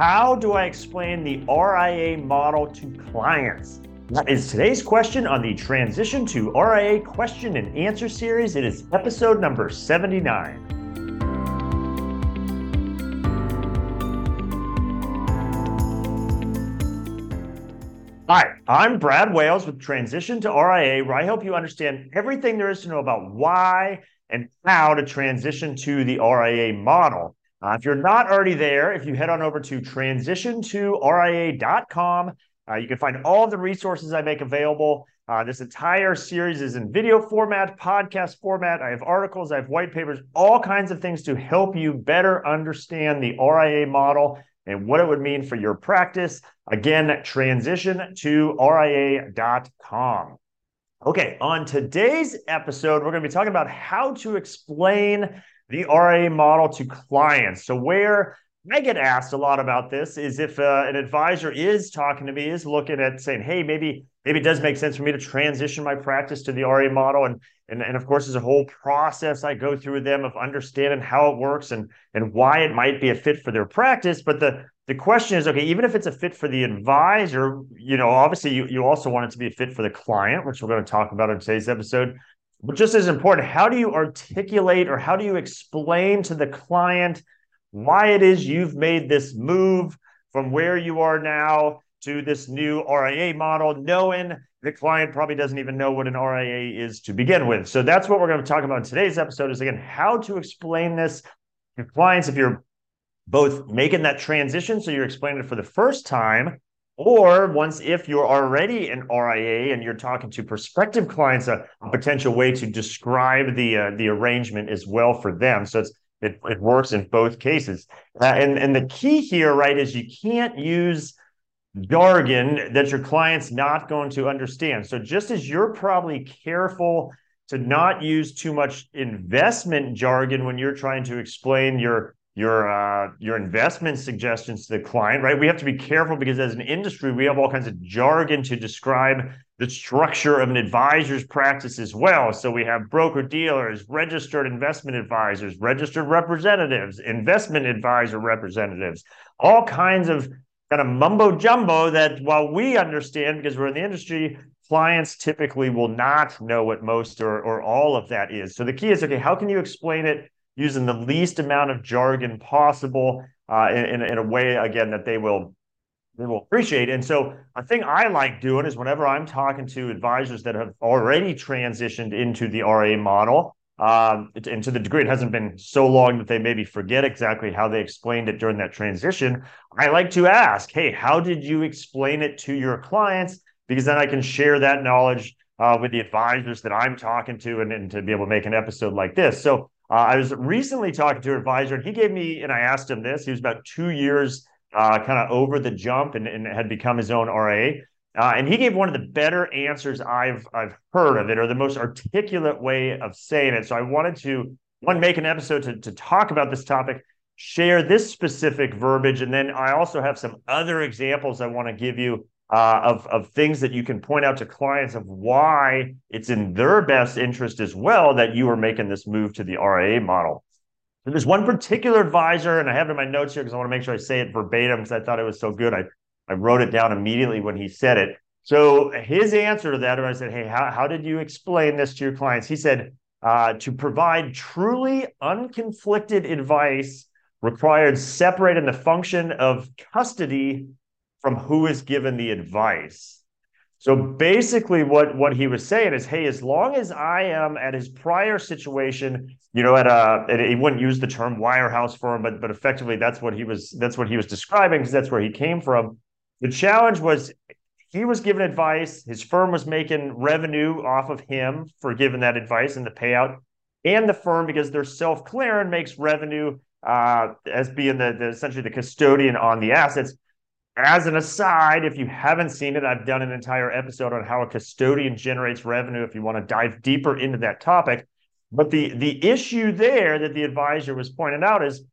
How do I explain the RIA model to clients? That is today's question on the Transition to RIA question and answer series. It is episode number 79. Hi, I'm Brad Wales with Transition to RIA, where I help you understand everything there is to know about why and how to transition to the RIA model. Uh, if you're not already there, if you head on over to transitiontoria.com, uh, you can find all the resources I make available. Uh, this entire series is in video format, podcast format. I have articles, I have white papers, all kinds of things to help you better understand the RIA model and what it would mean for your practice. Again, transition to RIA.com. Okay, on today's episode, we're going to be talking about how to explain the RA model to clients. So, where I get asked a lot about this is if uh, an advisor is talking to me, is looking at saying, "Hey, maybe maybe it does make sense for me to transition my practice to the RA model," and and and of course, there's a whole process I go through with them of understanding how it works and and why it might be a fit for their practice. But the the question is, okay, even if it's a fit for the advisor, you know, obviously you you also want it to be a fit for the client, which we're going to talk about in today's episode. But just as important, how do you articulate or how do you explain to the client why it is you've made this move from where you are now to this new RIA model, knowing the client probably doesn't even know what an RIA is to begin with. So that's what we're going to talk about in today's episode is again, how to explain this to clients if you're both making that transition. So you're explaining it for the first time, or once if you're already an RIA and you're talking to prospective clients, a, a potential way to describe the uh, the arrangement as well for them. So it's it, it works in both cases. Uh, and and the key here, right, is you can't use jargon that your client's not going to understand. So just as you're probably careful to not use too much investment jargon when you're trying to explain your your uh, your investment suggestions to the client, right? We have to be careful because as an industry, we have all kinds of jargon to describe the structure of an advisor's practice as well. So we have broker dealers, registered investment advisors, registered representatives, investment advisor representatives, all kinds of kind of mumbo jumbo that while we understand because we're in the industry, clients typically will not know what most or, or all of that is. So the key is okay, how can you explain it? Using the least amount of jargon possible uh, in, in a way, again, that they will they will appreciate. And so a thing I like doing is whenever I'm talking to advisors that have already transitioned into the RA model, um, and to the degree it hasn't been so long that they maybe forget exactly how they explained it during that transition, I like to ask, hey, how did you explain it to your clients? Because then I can share that knowledge uh, with the advisors that I'm talking to and, and to be able to make an episode like this. So uh, I was recently talking to an advisor, and he gave me, and I asked him this. He was about two years uh, kind of over the jump and, and had become his own RA. Uh, and he gave one of the better answers I've I've heard of it, or the most articulate way of saying it. So I wanted to one make an episode to, to talk about this topic, share this specific verbiage, and then I also have some other examples I want to give you uh, of, of things that you can point out to clients of why it's in their best interest as well that you are making this move to the RIA model. So there's one particular advisor, and I have it in my notes here because I want to make sure I say it verbatim because I thought it was so good. I, I wrote it down immediately when he said it. So his answer to that, when I said, Hey, how, how did you explain this to your clients? He said, uh, to provide truly unconflicted advice required separating the function of custody from who is given the advice. So basically, what what he was saying is, hey, as long as I am at his prior situation, you know, at a, he wouldn't use the term wirehouse firm, but but effectively that's what he was that's what he was describing because that's where he came from. The challenge was he was given advice, his firm was making revenue off of him for giving that advice and the payout, and the firm because they're self clearing makes revenue uh, as being the, the essentially the custodian on the assets as an aside, if you haven't seen it, I've done an entire episode on how a custodian generates revenue if you want to dive deeper into that topic. But the the issue there that the advisor was pointing out is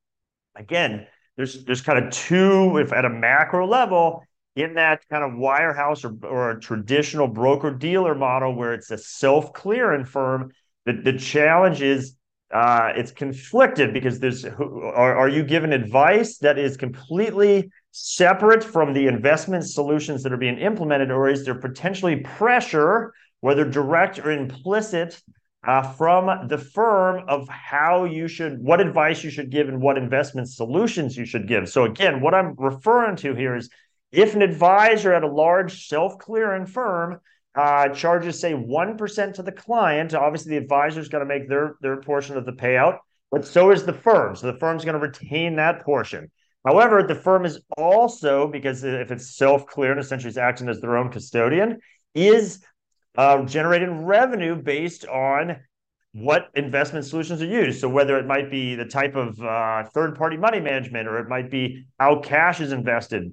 again, there's there's kind of two, if at a macro level, in that kind of wirehouse or, or a traditional broker dealer model where it's a self-clearing firm, the, the challenge is uh, it's conflicted because there's are, are you given advice that is completely separate from the investment solutions that are being implemented, or is there potentially pressure, whether direct or implicit, uh, from the firm of how you should, what advice you should give, and what investment solutions you should give? So again, what I'm referring to here is if an advisor at a large self-clearing firm uh, charges say 1% to the client. Obviously, the advisor's got to make their, their portion of the payout, but so is the firm. So the firm's going to retain that portion. However, the firm is also, because if it's self clearing, essentially it's acting as their own custodian, is uh, generating revenue based on what investment solutions are used. So whether it might be the type of uh, third party money management, or it might be how cash is invested,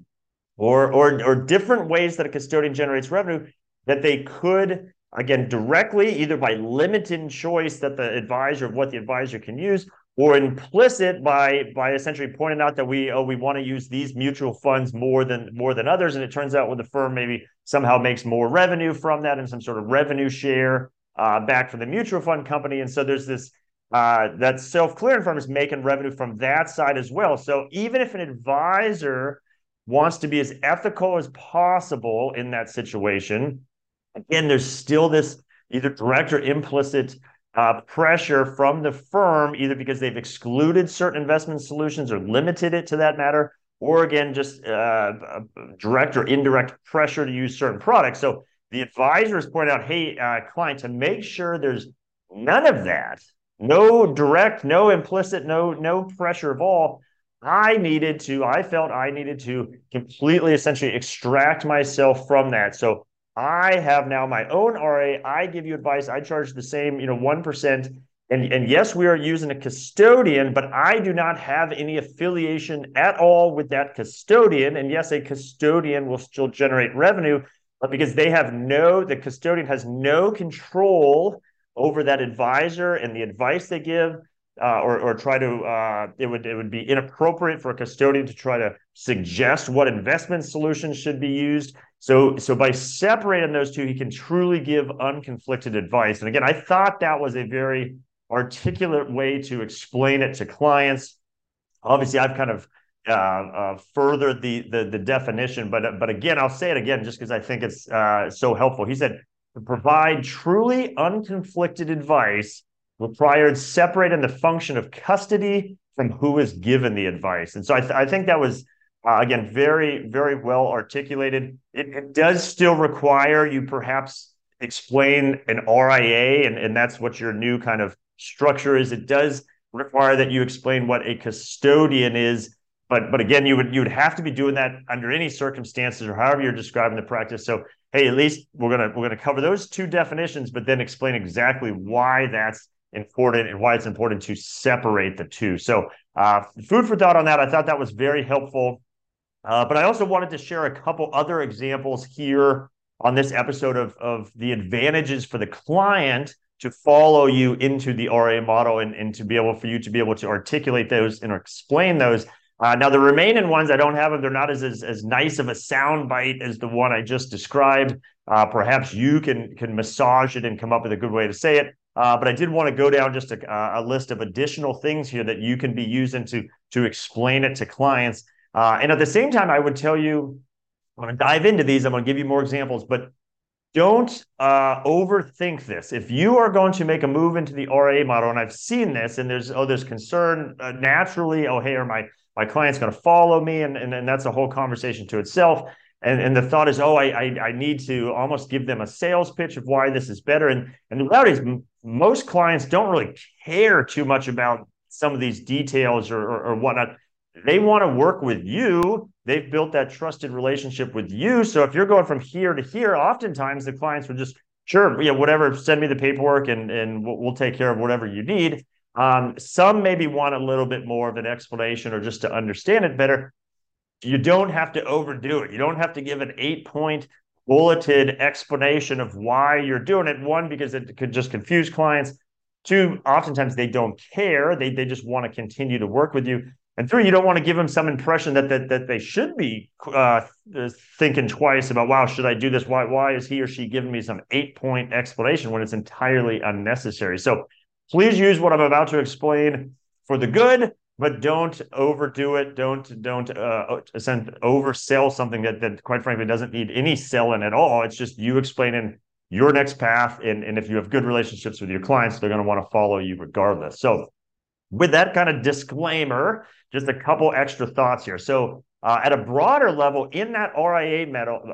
or, or, or different ways that a custodian generates revenue, that they could again directly either by limiting choice that the advisor of what the advisor can use or implicit by by essentially pointing out that we oh we want to use these mutual funds more than more than others. And it turns out when the firm maybe somehow makes more revenue from that and some sort of revenue share uh, back from the mutual fund company. And so there's this uh, that self-clearing firm is making revenue from that side as well. So even if an advisor wants to be as ethical as possible in that situation Again, there's still this either direct or implicit uh, pressure from the firm, either because they've excluded certain investment solutions or limited it to that matter, or again, just uh, direct or indirect pressure to use certain products. So the advisors point out, hey, uh, client, to make sure there's none of that, no direct, no implicit, no no pressure of all. I needed to, I felt I needed to completely essentially extract myself from that. So I have now my own RA. I give you advice. I charge the same, you know, 1%. And, and yes, we are using a custodian, but I do not have any affiliation at all with that custodian. And yes, a custodian will still generate revenue, but because they have no, the custodian has no control over that advisor and the advice they give, uh, or or try to uh, it would it would be inappropriate for a custodian to try to suggest what investment solutions should be used. So, so by separating those two, he can truly give unconflicted advice. And again, I thought that was a very articulate way to explain it to clients. Obviously, I've kind of uh, uh, furthered the, the the definition, but but again, I'll say it again just because I think it's uh, so helpful. He said to provide truly unconflicted advice required separating the function of custody from who is given the advice. And so I, th- I think that was uh, again, very, very well articulated. It, it, does still require you perhaps explain an RIA, and, and that's what your new kind of structure is. It does require that you explain what a custodian is. But, but again, you would you would have to be doing that under any circumstances or however you're describing the practice. So hey, at least we're gonna we're gonna cover those two definitions, but then explain exactly why that's important and why it's important to separate the two. So uh, food for thought on that. I thought that was very helpful. Uh, but I also wanted to share a couple other examples here on this episode of, of the advantages for the client to follow you into the RA model and, and to be able for you to be able to articulate those and explain those. Uh, now, the remaining ones, I don't have them. They're not as, as, as nice of a sound bite as the one I just described. Uh, perhaps you can, can massage it and come up with a good way to say it. Uh, but I did want to go down just a, a, list of additional things here that you can be using to, to explain it to clients. Uh, and at the same time, I would tell you, I'm going to dive into these. I'm going to give you more examples, but don't uh, overthink this. If you are going to make a move into the RA model, and I've seen this, and there's oh, there's concern uh, naturally. Oh, hey, are my my client's going to follow me, and, and and that's a whole conversation to itself. And and the thought is, oh, I, I I need to almost give them a sales pitch of why this is better. And and the reality is, most clients don't really care too much about some of these details or, or, or whatnot they want to work with you. They've built that trusted relationship with you. So if you're going from here to here, oftentimes the clients will just, sure, yeah, whatever, send me the paperwork and, and we'll, we'll take care of whatever you need. Um, some maybe want a little bit more of an explanation or just to understand it better. You don't have to overdo it. You don't have to give an eight point bulleted explanation of why you're doing it. One, because it could just confuse clients. Two, oftentimes they don't care. They, they just want to continue to work with you. And three, you don't want to give them some impression that that that they should be uh, thinking twice about, wow, should I do this? Why why is he or she giving me some eight point explanation when it's entirely unnecessary? So please use what I'm about to explain for the good, but don't overdo it. Don't don't uh, oversell something that that quite frankly doesn't need any selling at all. It's just you explaining your next path, and and if you have good relationships with your clients, they're going to want to follow you regardless. So, with that kind of disclaimer, just a couple extra thoughts here. So. Uh, at a broader level, in that RIA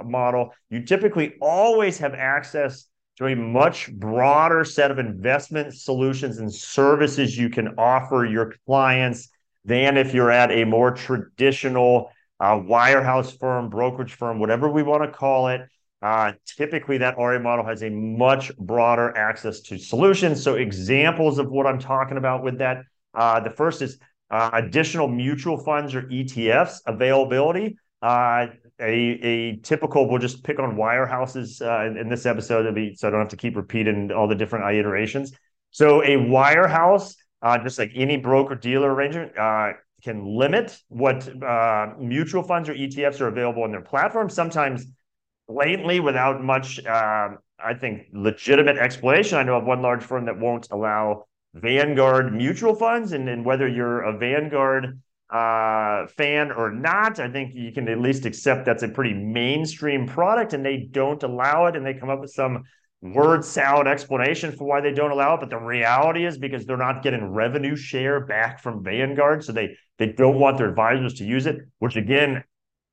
model, you typically always have access to a much broader set of investment solutions and services you can offer your clients than if you're at a more traditional uh, wirehouse firm, brokerage firm, whatever we want to call it. Uh, typically, that RIA model has a much broader access to solutions. So, examples of what I'm talking about with that uh, the first is uh, additional mutual funds or ETFs availability. A, a typical, we'll just pick on wirehouses uh, in, in this episode, be, so I don't have to keep repeating all the different iterations. So a wirehouse, uh, just like any broker dealer arrangement, uh, can limit what uh, mutual funds or ETFs are available on their platform. Sometimes blatantly, without much, um, I think, legitimate explanation. I know of one large firm that won't allow Vanguard mutual funds, and, and whether you're a Vanguard uh, fan or not. I think you can at least accept that's a pretty mainstream product and they don't allow it and they come up with some word salad explanation for why they don't allow it. But the reality is because they're not getting revenue share back from Vanguard. So they, they don't want their advisors to use it, which again,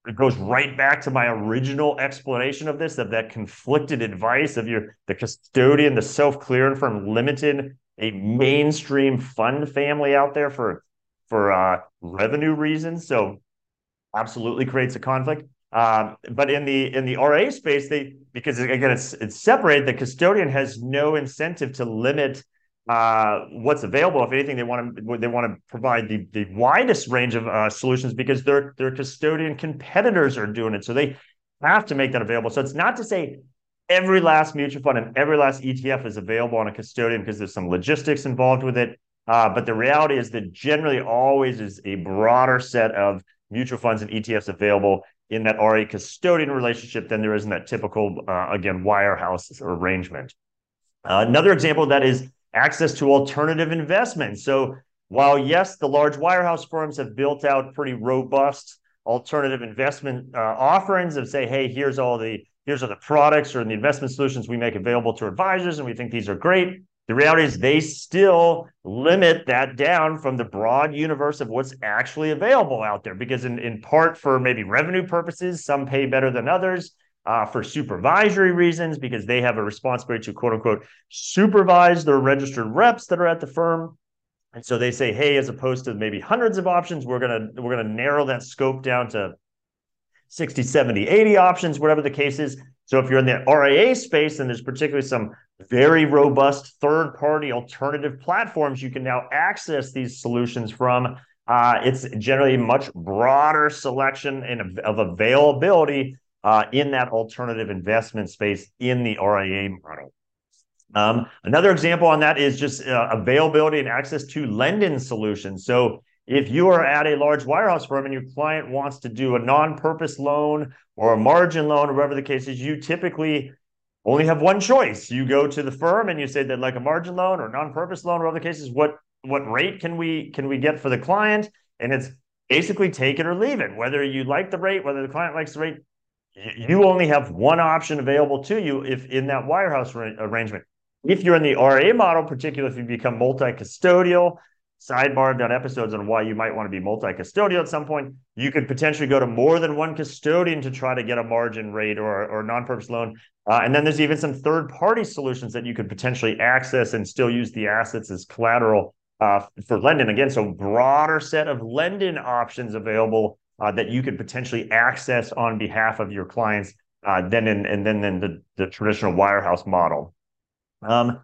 it goes right back to my original explanation of this, of that conflicted advice of your the custodian, the self-clearing firm limited a mainstream fund family out there for for uh, revenue reasons. So absolutely creates a conflict. Um, but in the in the RA space, they because again it's it's separated. The custodian has no incentive to limit uh, what's available. If anything, they want to they want to provide the the widest range of uh, solutions because their their custodian competitors are doing it. So they have to make that available. So it's not to say every last mutual fund and every last ETF is available on a custodian because there's some logistics involved with it. Uh, but the reality is that generally always is a broader set of mutual funds and ETFs available in that RA custodian relationship than there is in that typical, uh, again, wirehouse arrangement. Uh, another example that is access to alternative investments. So while yes, the large wirehouse firms have built out pretty robust alternative investment uh, offerings of say, hey, here's all the here's all the products or the investment solutions we make available to advisors, and we think these are great. The reality is they still limit that down from the broad universe of what's actually available out there because in, in part for maybe revenue purposes, some pay better than others. Uh, for supervisory reasons, because they have a responsibility to quote unquote supervise their registered reps that are at the firm. And so they say, hey, as opposed to maybe hundreds of options, we're gonna we're gonna narrow that scope down to 60, 70, 80 options, whatever the case is. So if you're in the RIA space, and there's particularly some very robust third party alternative platforms you can now access these solutions from. Uh, it's generally a much broader selection and of availability uh, in that alternative investment space in the RIA model. Um, another example on that is just uh, availability and access to lending solutions. So if you are at a large wirehouse firm and your client wants to do a non-purpose loan or a margin loan or whatever the case is, you typically only have one choice. You go to the firm and you say that like a margin loan or non-purpose loan, or other cases, what what rate can we can we get for the client? And it's basically take it or leave it. Whether you like the rate, whether the client likes the rate, you only have one option available to you if in that wirehouse arrangement. If you're in the RA model, particularly if you become multi-custodial, sidebar I've done episodes on why you might want to be multi-custodial at some point. You could potentially go to more than one custodian to try to get a margin rate or, or non-purpose loan. Uh, and then there's even some third-party solutions that you could potentially access and still use the assets as collateral uh, for lending. Again, so broader set of lending options available uh, that you could potentially access on behalf of your clients uh, than in, and then in the, the traditional wirehouse model. Um,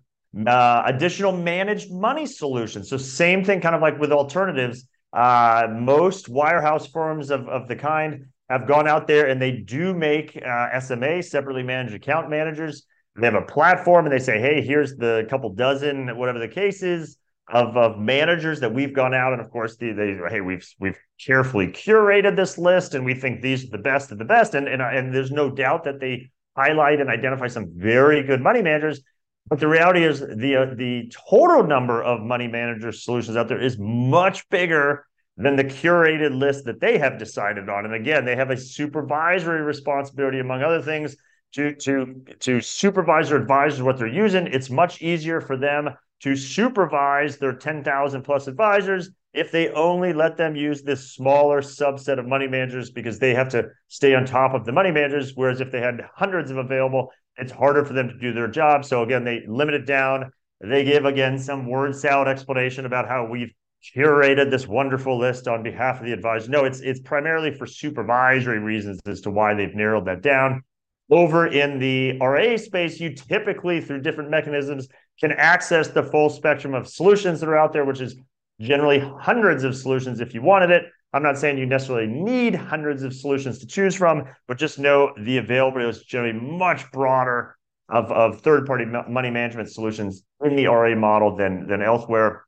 uh, additional managed money solutions. So same thing, kind of like with alternatives. Uh, most wirehouse firms of, of the kind have gone out there and they do make uh, SMA, separately managed account managers. They have a platform and they say, hey, here's the couple dozen, whatever the case is, of, of managers that we've gone out. And of course, they, they hey, we've we've carefully curated this list and we think these are the best of the best. And, and, and there's no doubt that they highlight and identify some very good money managers But the reality is the uh, the total number of money manager solutions out there is much bigger than the curated list that they have decided on. And again, they have a supervisory responsibility, among other things, to to to supervise or advise what they're using. It's much easier for them to supervise their 10,000 plus advisors if they only let them use this smaller subset of money managers because they have to stay on top of the money managers. Whereas if they had hundreds of available, it's harder for them to do their job. So again, they limit it down. They give again some word salad explanation about how we've curated this wonderful list on behalf of the advisor. No, it's it's primarily for supervisory reasons as to why they've narrowed that down. Over in the RA space, you typically, through different mechanisms, can access the full spectrum of solutions that are out there, which is generally hundreds of solutions if you wanted it. I'm not saying you necessarily need hundreds of solutions to choose from, but just know the availability is generally much broader of, of third-party money management solutions in the RA model than, than elsewhere.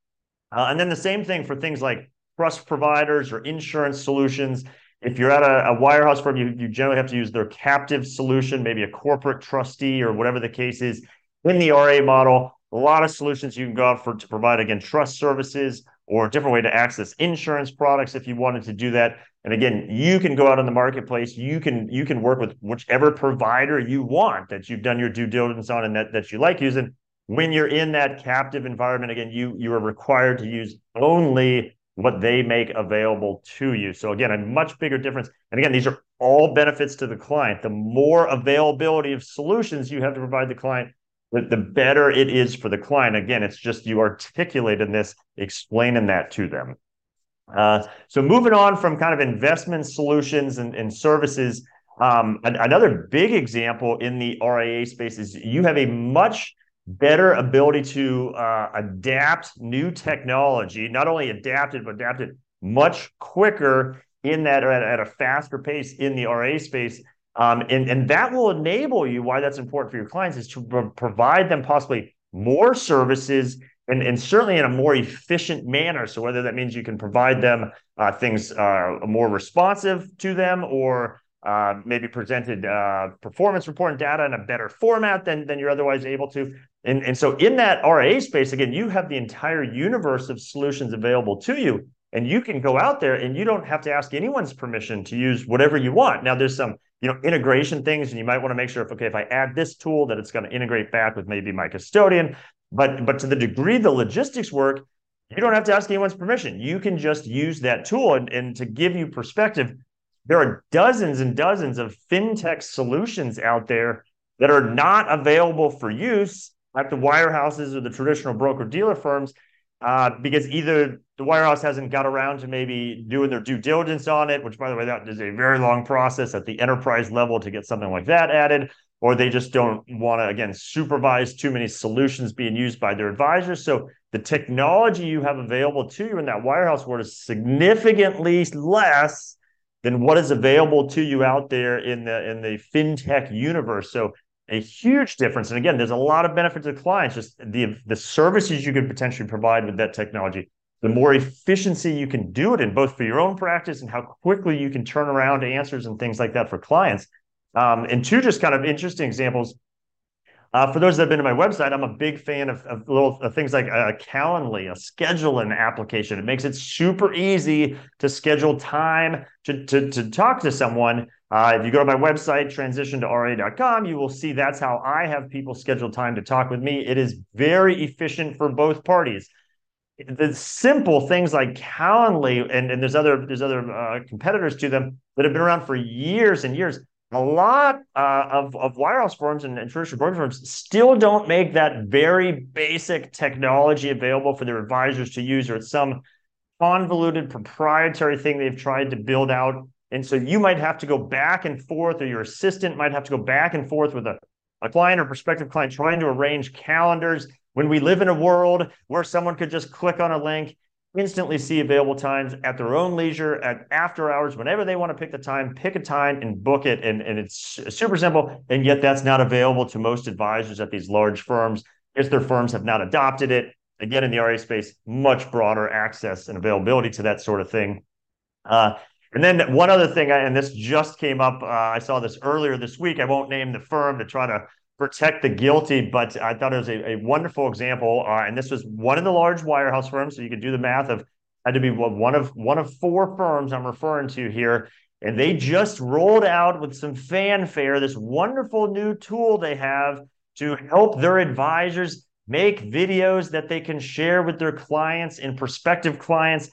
Uh, and then the same thing for things like trust providers or insurance solutions. If you're at a, a wirehouse firm, you, you generally have to use their captive solution, maybe a corporate trustee or whatever the case is. In the RA model, a lot of solutions you can go out for to provide again trust services or a different way to access insurance products if you wanted to do that. And again, you can go out on the marketplace. You can you can work with whichever provider you want that you've done your due diligence on and that that you like using. When you're in that captive environment, again, you you are required to use only what they make available to you. So again, a much bigger difference. And again, these are all benefits to the client. The more availability of solutions you have to provide the client, the, the better it is for the client. Again, it's just you articulating this, explaining that to them. Uh, so moving on from kind of investment solutions and, and services, um, another big example in the RIA space is you have a much better ability to uh, adapt new technology, not only adapt it, but adapt it much quicker in that at, at a faster pace in the RA space. Um, and, and that will enable you, why that's important for your clients, is to pro- provide them possibly more services and, and certainly in a more efficient manner. So whether that means you can provide them uh, things uh, more responsive to them or uh, maybe presented uh, performance report and data in a better format than, than you're otherwise able to. And, and so in that RA space, again, you have the entire universe of solutions available to you. And you can go out there and you don't have to ask anyone's permission to use whatever you want. Now, there's some you know integration things, and you might want to make sure if okay, if I add this tool, that it's going to integrate back with maybe my custodian. But but to the degree the logistics work, you don't have to ask anyone's permission. You can just use that tool. And, and to give you perspective, there are dozens and dozens of fintech solutions out there that are not available for use at the wirehouses or the traditional broker dealer firms uh, because either the wirehouse hasn't got around to maybe doing their due diligence on it, which by the way, that is a very long process at the enterprise level to get something like that added, or they just don't want to again supervise too many solutions being used by their advisors. So the technology you have available to you in that wirehouse world is significantly less than what is available to you out there in the in the fintech universe. So a huge difference. And again, there's a lot of benefit to clients, just the, the services you could potentially provide with that technology. The more efficiency you can do it in, both for your own practice and how quickly you can turn around answers and things like that for clients. Um, and two just kind of interesting examples. Uh, for those that have been to my website, I'm a big fan of, of little of things like a Calendly, a scheduling application. It makes it super easy to schedule time to, to, to talk to someone uh, if you go to my website, transition to ra.com, you will see that's how I have people schedule time to talk with me. It is very efficient for both parties. The simple things like Calendly, and, and there's other there's other uh, competitors to them that have been around for years and years. A lot uh, of, of wirehouse firms and, and traditional brokerage firms still don't make that very basic technology available for their advisors to use, or it's some convoluted proprietary thing they've tried to build out and so you might have to go back and forth, or your assistant might have to go back and forth with a, a client or prospective client trying to arrange calendars. When we live in a world where someone could just click on a link, instantly see available times at their own leisure, at after hours, whenever they want to pick the time, pick a time and book it. And, and it's super simple. And yet that's not available to most advisors at these large firms if their firms have not adopted it. Again, in the RA space, much broader access and availability to that sort of thing. Uh, and then one other thing, and this just came up. Uh, I saw this earlier this week. I won't name the firm to try to protect the guilty, but I thought it was a, a wonderful example. Uh, and this was one of the large wirehouse firms, so you could do the math of had to be one of one of four firms I'm referring to here. And they just rolled out with some fanfare this wonderful new tool they have to help their advisors make videos that they can share with their clients and prospective clients.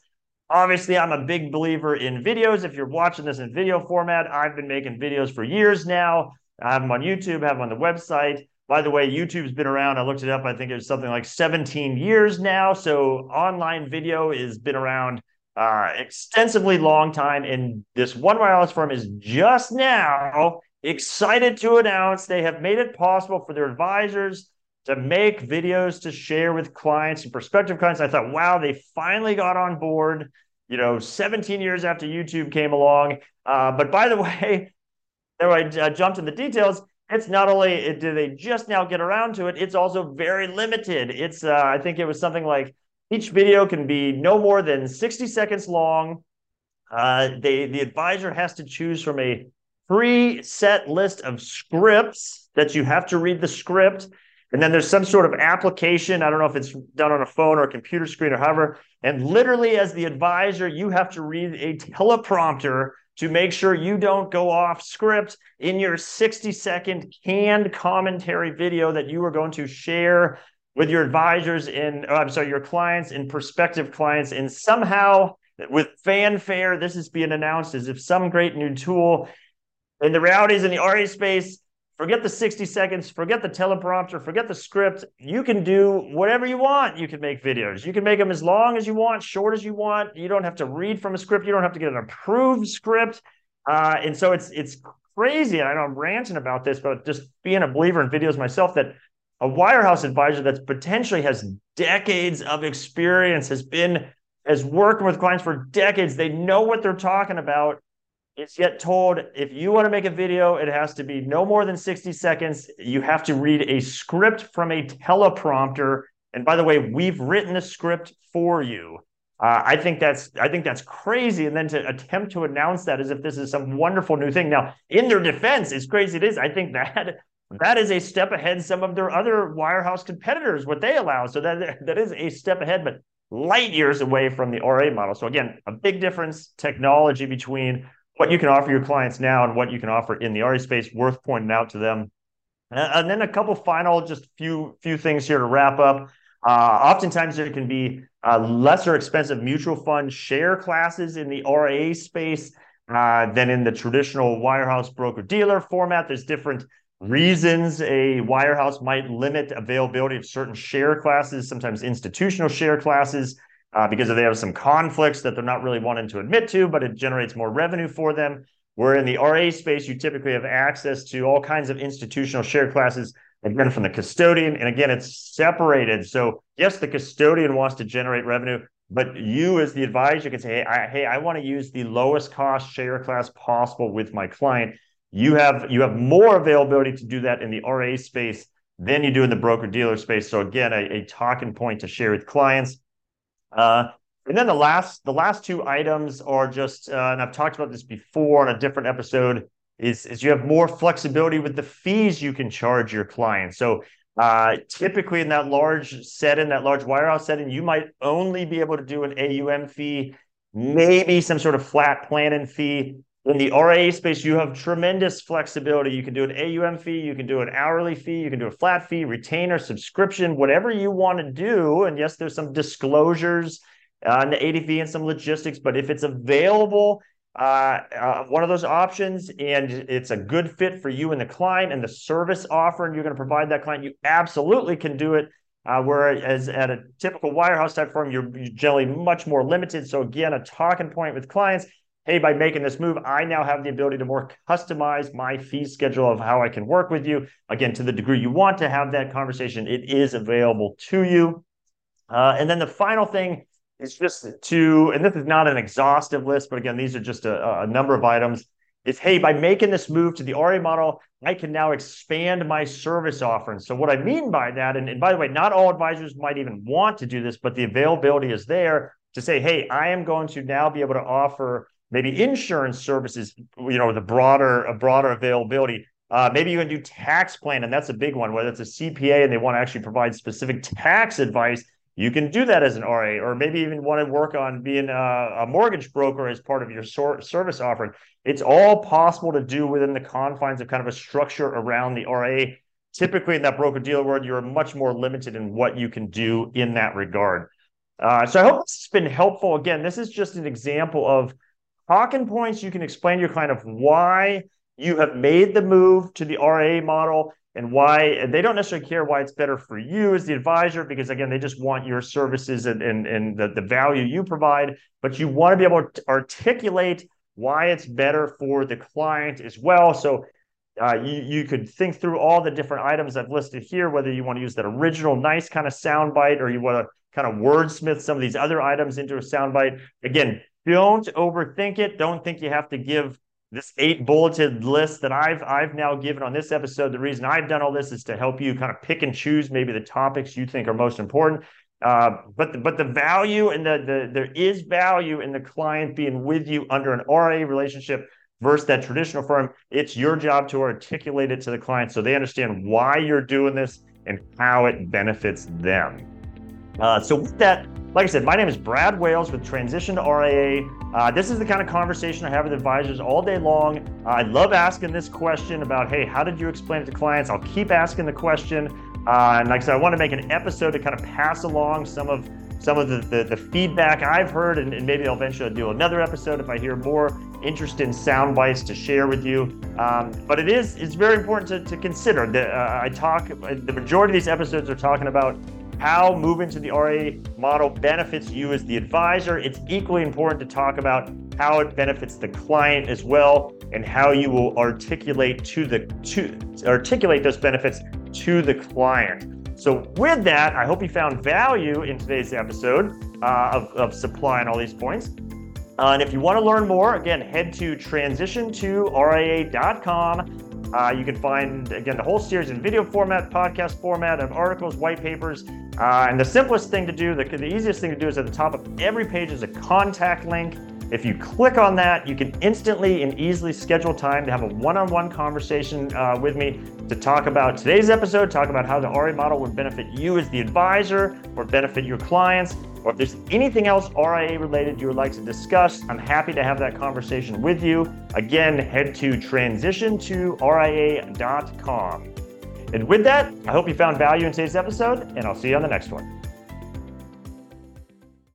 Obviously, I'm a big believer in videos. If you're watching this in video format, I've been making videos for years now. I have them on YouTube, have them on the website. By the way, YouTube's been around. I looked it up. I think it's something like 17 years now. So online video has been around uh, extensively long time. And this one wirehouse firm is just now excited to announce they have made it possible for their advisors to make videos to share with clients and prospective clients. I thought, wow, they finally got on board. You know, 17 years after YouTube came along. Uh, but by the way, I uh, jumped in the details. It's not only do they just now get around to it, it's also very limited. It's uh, I think it was something like each video can be no more than 60 seconds long. Uh, they the advisor has to choose from a pre-set list of scripts that you have to read the script. And then there's some sort of application. I don't know if it's done on a phone or a computer screen or however. And literally, as the advisor, you have to read a teleprompter to make sure you don't go off script in your 60 second canned commentary video that you are going to share with your advisors in, oh, I'm sorry, your clients and prospective clients. And somehow, with fanfare, this is being announced as if some great new tool. And the reality is in the RA space, forget the 60 seconds, forget the teleprompter, forget the script. You can do whatever you want. You can make videos. You can make them as long as you want, short as you want. You don't have to read from a script. You don't have to get an approved script. Uh, and so it's it's crazy. And I know I'm ranting about this, but just being a believer in videos myself, that a wirehouse advisor that's potentially has decades of experience, has been has worked with clients for decades. They know what they're talking about it's yet told if you want to make a video, it has to be no more than 60 seconds. You have to read a script from a teleprompter. And by the way, we've written a script for you. Uh, I think that's I think that's crazy. And then to attempt to announce that as if this is some wonderful new thing. Now, in their defense, as crazy it is, I think that that is a step ahead some of their other wirehouse competitors, what they allow. So that that is a step ahead, but light years away from the RA model. So again, a big difference technology between what you can offer your clients now and what you can offer in the RE space worth pointing out to them. And then a couple final, just few few things here to wrap up. Uh, oftentimes there can be uh, lesser expensive mutual fund share classes in the RA space uh, than in the traditional wirehouse broker dealer format. There's different reasons a wirehouse might limit availability of certain share classes, sometimes institutional share classes uh, because they have some conflicts that they're not really wanting to admit to, but it generates more revenue for them. Where in the RA space, you typically have access to all kinds of institutional share classes, again, from the custodian. And again, it's separated. So, yes, the custodian wants to generate revenue, but you, as the advisor, can say, hey, I, hey, I want to use the lowest cost share class possible with my client. You have you have more availability to do that in the RA space than you do in the broker dealer space. So again, a, a talking point to share with clients. Uh, and then the last the last two items are just, uh, and I've talked about this before on a different episode, is, is you have more flexibility with the fees you can charge your clients. So uh, typically in that large setting, that large wirehouse setting, you might only be able to do an AUM fee, maybe some sort of flat planning fee. In the RA space, you have tremendous flexibility. You can do an AUM fee, you can do an hourly fee, you can do a flat fee, retainer, subscription, whatever you want to do. And yes, there's some disclosures on the ADV and some logistics, but if it's available, uh, uh, one of those options and it's a good fit for you and the client and the service offering you're going to provide that client, you absolutely can do it. Uh, whereas at a typical wirehouse type firm, you're generally much more limited. So again, a talking point with clients hey, by making this move, I now have the ability to more customize my fee schedule of how I can work with you. Again, to the degree you want to have that conversation, it is available to you. Uh, and then the final thing is just to, and this is not an exhaustive list, but again, these are just a, a number of items. Is hey, by making this move to the RA model, I can now expand my service offerings. So, what I mean by that, and, and by the way, not all advisors might even want to do this, but the availability is there to say, hey, I am going to now be able to offer maybe insurance services, you know, the broader a broader availability. Uh, maybe you can do tax plan, and that's a big one. Whether it's a CPA and they want to actually provide specific tax advice, you can do that as an RA, or maybe even want to work on being a, a mortgage broker as part of your service offering. It's all possible to do within the confines of kind of a structure around the RA. Typically, in that broker dealer world, you're much more limited in what you can do in that regard. Uh, so I hope this has been helpful. Again, this is just an example of talking points you can explain your client of why you have made the move to the RA model and why and they don't necessarily care why it's better for you as the advisor because again they just want your services and, and, and the, the value you provide but you want to be able to articulate why it's better for the client as well so uh, you, you could think through all the different items I've listed here, whether you want to use that original nice kind of soundbite or you want to kind of wordsmith some of these other items into a soundbite. Again, don't overthink it. Don't think you have to give this eight bulleted list that I've I've now given on this episode. The reason I've done all this is to help you kind of pick and choose maybe the topics you think are most important. Uh, but the, but the value and the, the there is value in the client being with you under an RA relationship versus that traditional firm. It's your job to articulate it to the client so they understand why you're doing this and how it benefits them. Uh, so with that, like I said, my name is Brad Wales with Transition to RIA. Uh, this is the kind of conversation I have with advisors all day long. Uh, I love asking this question about, hey, how did you explain it to clients? I'll keep asking the question. Uh, and like I said, I want to make an episode to kind of pass along some of some of the, the, the feedback I've heard, and, and, maybe I'll eventually do another episode if I hear more interesting sound bites to share with you. Um, but it is it's very important to, to consider. that uh, I talk the majority of these episodes are talking about how moving to the RA model benefits you as the advisor. It's equally important to talk about how it benefits the client as well and how you will articulate to the to articulate those benefits to the client. So with that, I hope you found value in today's episode uh, of, of supplying all these points. Uh, and if you want to learn more, again, head to transition2ria.com uh, you can find, again, the whole series in video format, podcast format, of articles, white papers. Uh, and the simplest thing to do, the, the easiest thing to do is at the top of every page is a contact link. If you click on that, you can instantly and easily schedule time to have a one on one conversation uh, with me to talk about today's episode, talk about how the RA model would benefit you as the advisor or benefit your clients or if there's anything else RIA related you would like to discuss, I'm happy to have that conversation with you. Again, head to transition2ria.com. And with that, I hope you found value in today's episode, and I'll see you on the next one.